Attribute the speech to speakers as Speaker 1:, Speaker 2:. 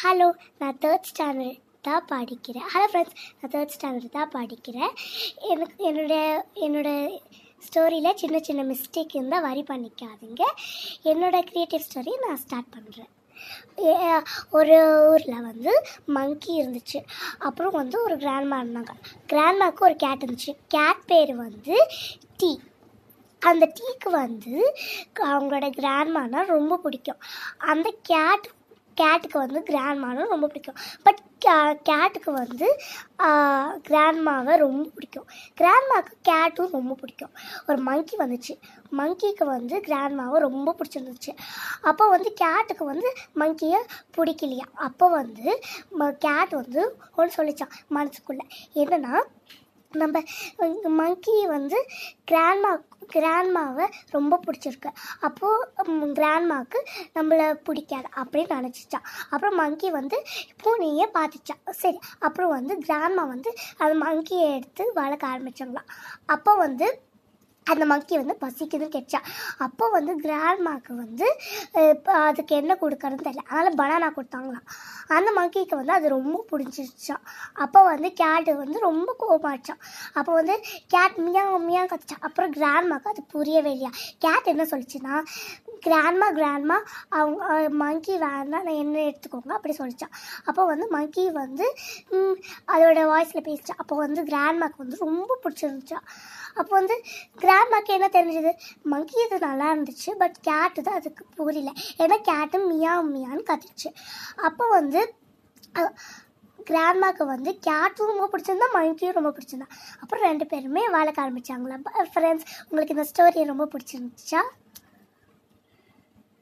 Speaker 1: Hello நான் third standard தான் படிக்கிறேன். ஹலோ ஃப்ரெண்ட்ஸ் நான் தேர்ட் ஸ்டாண்டர்ட் தான் படிக்கிறேன். எனக்கு என்னுடைய என்னோட ஸ்டோரியில் சின்ன சின்ன மிஸ்டேக் இருந்தால் வரி பண்ணிக்காதீங்க. என்னோட க்ரியேட்டிவ் ஸ்டோரி நான் ஸ்டார்ட் பண்ணுறேன் ஒரு ஊரில் வந்து மங்கி இருந்துச்சு. அப்புறம் வந்து ஒரு கிராண்ட்மா இருந்தாங்க. கிராண்ட்மாவுக்கு ஒரு கேட் இருந்துச்சு. கேட் பேர் வந்து டீ அந்த டீக்கு வந்து அவங்களோட கிராண்ட்மானா ரொம்ப பிடிக்கும். அந்த கேட் கேட்டுக்கு வந்து கிராண்ட்மானும் ரொம்ப பிடிக்கும். பட் கேட்டுக்கு வந்து கிராண்ட்மாவை ரொம்ப பிடிக்கும். கிராண்ட்மாவுக்கு கேட்டும் ரொம்ப பிடிக்கும். ஒரு மங்கி வந்துச்சு. மங்கிக்கு வந்து கிராண்ட்மாவை ரொம்ப பிடிச்சிருந்துச்சு. அப்போ வந்து கேட்டுக்கு வந்து மங்கியை பிடிக்கலையா? அப்போ வந்து கேட் வந்து ஒன்று சொல்லிச்சான் மனசுக்குள்ளே. என்னென்னா நம்ம மங்கி வந்து கிராண்ட்மா கிராண்ட்மாவை ரொம்ப பிடிச்சிருக்கு. அப்போது கிராண்ட்மாவுக்கு நம்மளை பிடிக்காது அப்படின்னு நினச்சிச்சான் அப்புறம் மங்கி வந்து பூனையே பார்த்துச்சான் சரி அப்புறம் வந்து கிராண்ட்மா வந்து அந்த மங்கியை எடுத்து வளர்க்க ஆரம்பித்தாங்களாம் அப்போ வந்து அந்த மங்கி வந்து பசிக்குதுன்னு கேட்டுச்சா. அப்போ வந்து கிராண்ட்மாக்கு வந்து இப்போ அதுக்கு என்ன கொடுக்கறதுன்னு தெரியல. அதனால் பனானா கொடுத்தாங்களாம். அந்த மங்கிக்கு வந்து அது ரொம்ப பிடிச்சிருச்சான் அப்போ வந்து கேட்டு வந்து ரொம்ப கோபமாச்சான் அப்போ வந்து கேட் மியா மியா கத்துச்சான் அப்புறம் கிராண்ட்மாக்கு அது புரியவே இல்லையா. கேட் என்ன சொல்லிச்சுன்னா கிராண்ட்மா கிராண்ட்மா அவங்க மங்கி வேணா நான் என்ன எடுத்துக்கோங்க அப்படி சொல்லிச்சான் அப்போ வந்து மங்கி வந்து அதோட வாய்ஸில் பேசிச்சான் அப்போ வந்து கிராண்ட்மாக்கு வந்து ரொம்ப பிடிச்சிருந்துச்சா. அப்போ வந்து கிராண்ட்மாக்கு என்ன தெரிஞ்சது? மங்கி இது நல்லா இருந்துச்சு பட் கேட்டு தான் அதுக்கு புரியல. ஏன்னா கேட்டு மியா மியான்னு கத்துச்சு. அப்போ வந்து கிராண்ட்மாக்கு வந்து கேட்டும் ரொம்ப பிடிச்சிருந்தா மங்கியும் ரொம்ப பிடிச்சிருந்தா. அப்புறம் ரெண்டு பேருமே வாழக்க ஆரம்பிச்சாங்களா? ஃப்ரெண்ட்ஸ் உங்களுக்கு இந்த ஸ்டோரி ரொம்ப பிடிச்சிருந்துச்சா?